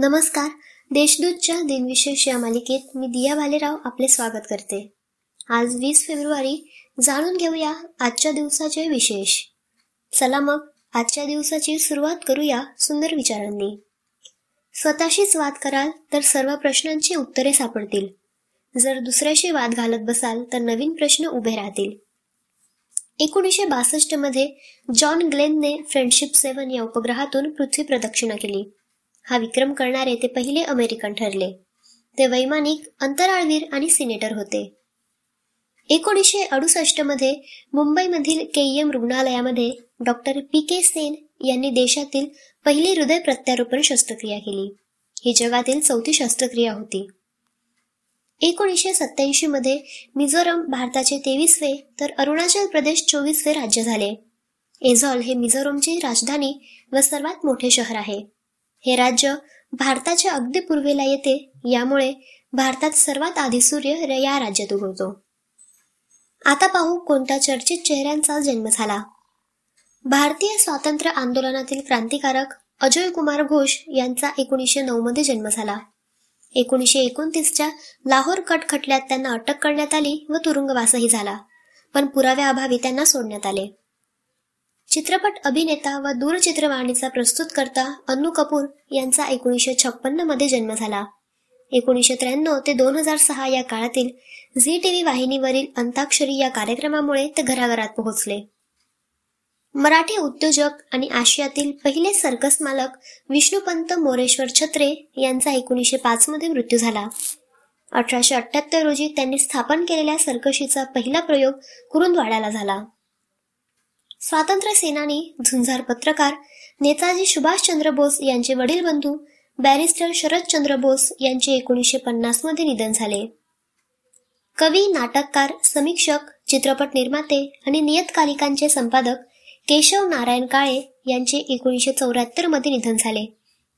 नमस्कार. देशदूतच्या दिनविशेष या मालिकेत मी दिया भालेराव आपले स्वागत करते. आज वीस फेब्रुवारी जाणून घेऊया आजच्या दिवसाचे विशेष. चला मग आजच्या दिवसाची सुरुवात करूया सुंदर विचारांनी. स्वतःशीच वाद कराल तर सर्व प्रश्नांची उत्तरे सापडतील. जर दुसऱ्याशी वाद घालत बसाल तर नवीन प्रश्न उभे राहतील. एकोणीसशे बासष्टमध्ये जॉन ग्लेनने फ्रेंडशिप सेवन या उपग्रहातून पृथ्वी प्रदक्षिणा केली. हा विक्रम करणारे ते पहिले अमेरिकन ठरले. ते वैमानिक अंतराळवीर आणि सिनेटर होते. एकोणीसशे अडुसष्टमध्ये मुंबईमधील केईएम रुग्णालयामध्ये डॉक्टर पी के सेन यांनी देशातील पहिली हृदय प्रत्यारोपण शस्त्रक्रिया केली. ही जगातील चौथी शस्त्रक्रिया होती. एकोणीसशे सत्याऐंशी मध्ये मिझोरम भारताचे तेवीसवे तर अरुणाचल प्रदेश चोवीसवे राज्य झाले. एझॉल हे मिझोरमची राजधानी व सर्वात मोठे शहर आहे. हे राज्य भारताच्या अगदी पूर्वेला येते. यामुळे भारतात सर्वात आधी सूर्य या राज्यात उगवतो. आता पाहू कोणत्या चर्चित चेहऱ्यांचा जन्म झाला. भारतीय स्वातंत्र्य आंदोलनातील क्रांतिकारक अजय कुमार घोष यांचा एकोणीसशे नऊ मध्ये जन्म झाला. एकोणीसशे एकोणतीसच्या लाहोर कटखटल्यात त्यांना अटक करण्यात आली व तुरुंगवासही झाला. पण पुराव्याअभावी त्यांना सोडण्यात आले. चित्रपट अभिनेता व दूरचित्रवाणीचा प्रस्तुतकर्ता अन्नू कपूर यांचा एकोणीसशे छप्पन्नमध्ये जन्म झाला. एकोणीसशे त्र्याण्णव ते दोन हजार सहा या काळातील झी टीव्ही वाहिनीवरील अंताक्षरी या कार्यक्रमामुळे ते घराघरात पोहोचले. मराठी उद्योजक आणि आशियातील पहिले सर्कस मालक विष्णुपंत मोरेश्वर छत्रे यांचा एकोणीसशे पाच मध्ये मृत्यू झाला. अठराशे अठ्याहत्तर रोजी त्यांनी स्थापन केलेल्या सर्कशीचा पहिला प्रयोग कुरुंदवाड्याला झाला. स्वातंत्र्य सेनानी झुंजार पत्रकार नेताजी सुभाषचंद्र बोस यांचे वडील बंधू बॅरिस्टर शरदचंद्र बोस यांचे एकोणीसशे पन्नासमध्ये निधन झाले. कवी नाटककार समीक्षक चित्रपट निर्माते आणि नियतकालिकांचे संपादक केशव नारायण काळे यांचे एकोणीसशे चौऱ्याहत्तरमध्ये निधन झाले.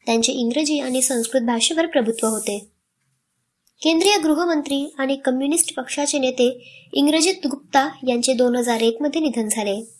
त्यांचे इंग्रजी आणि संस्कृत भाषेवर प्रभुत्व होते. केंद्रीय गृहमंत्री आणि कम्युनिस्ट पक्षाचे नेते इंग्रजित गुप्ता यांचे दोन हजार एक मध्ये निधन झाले.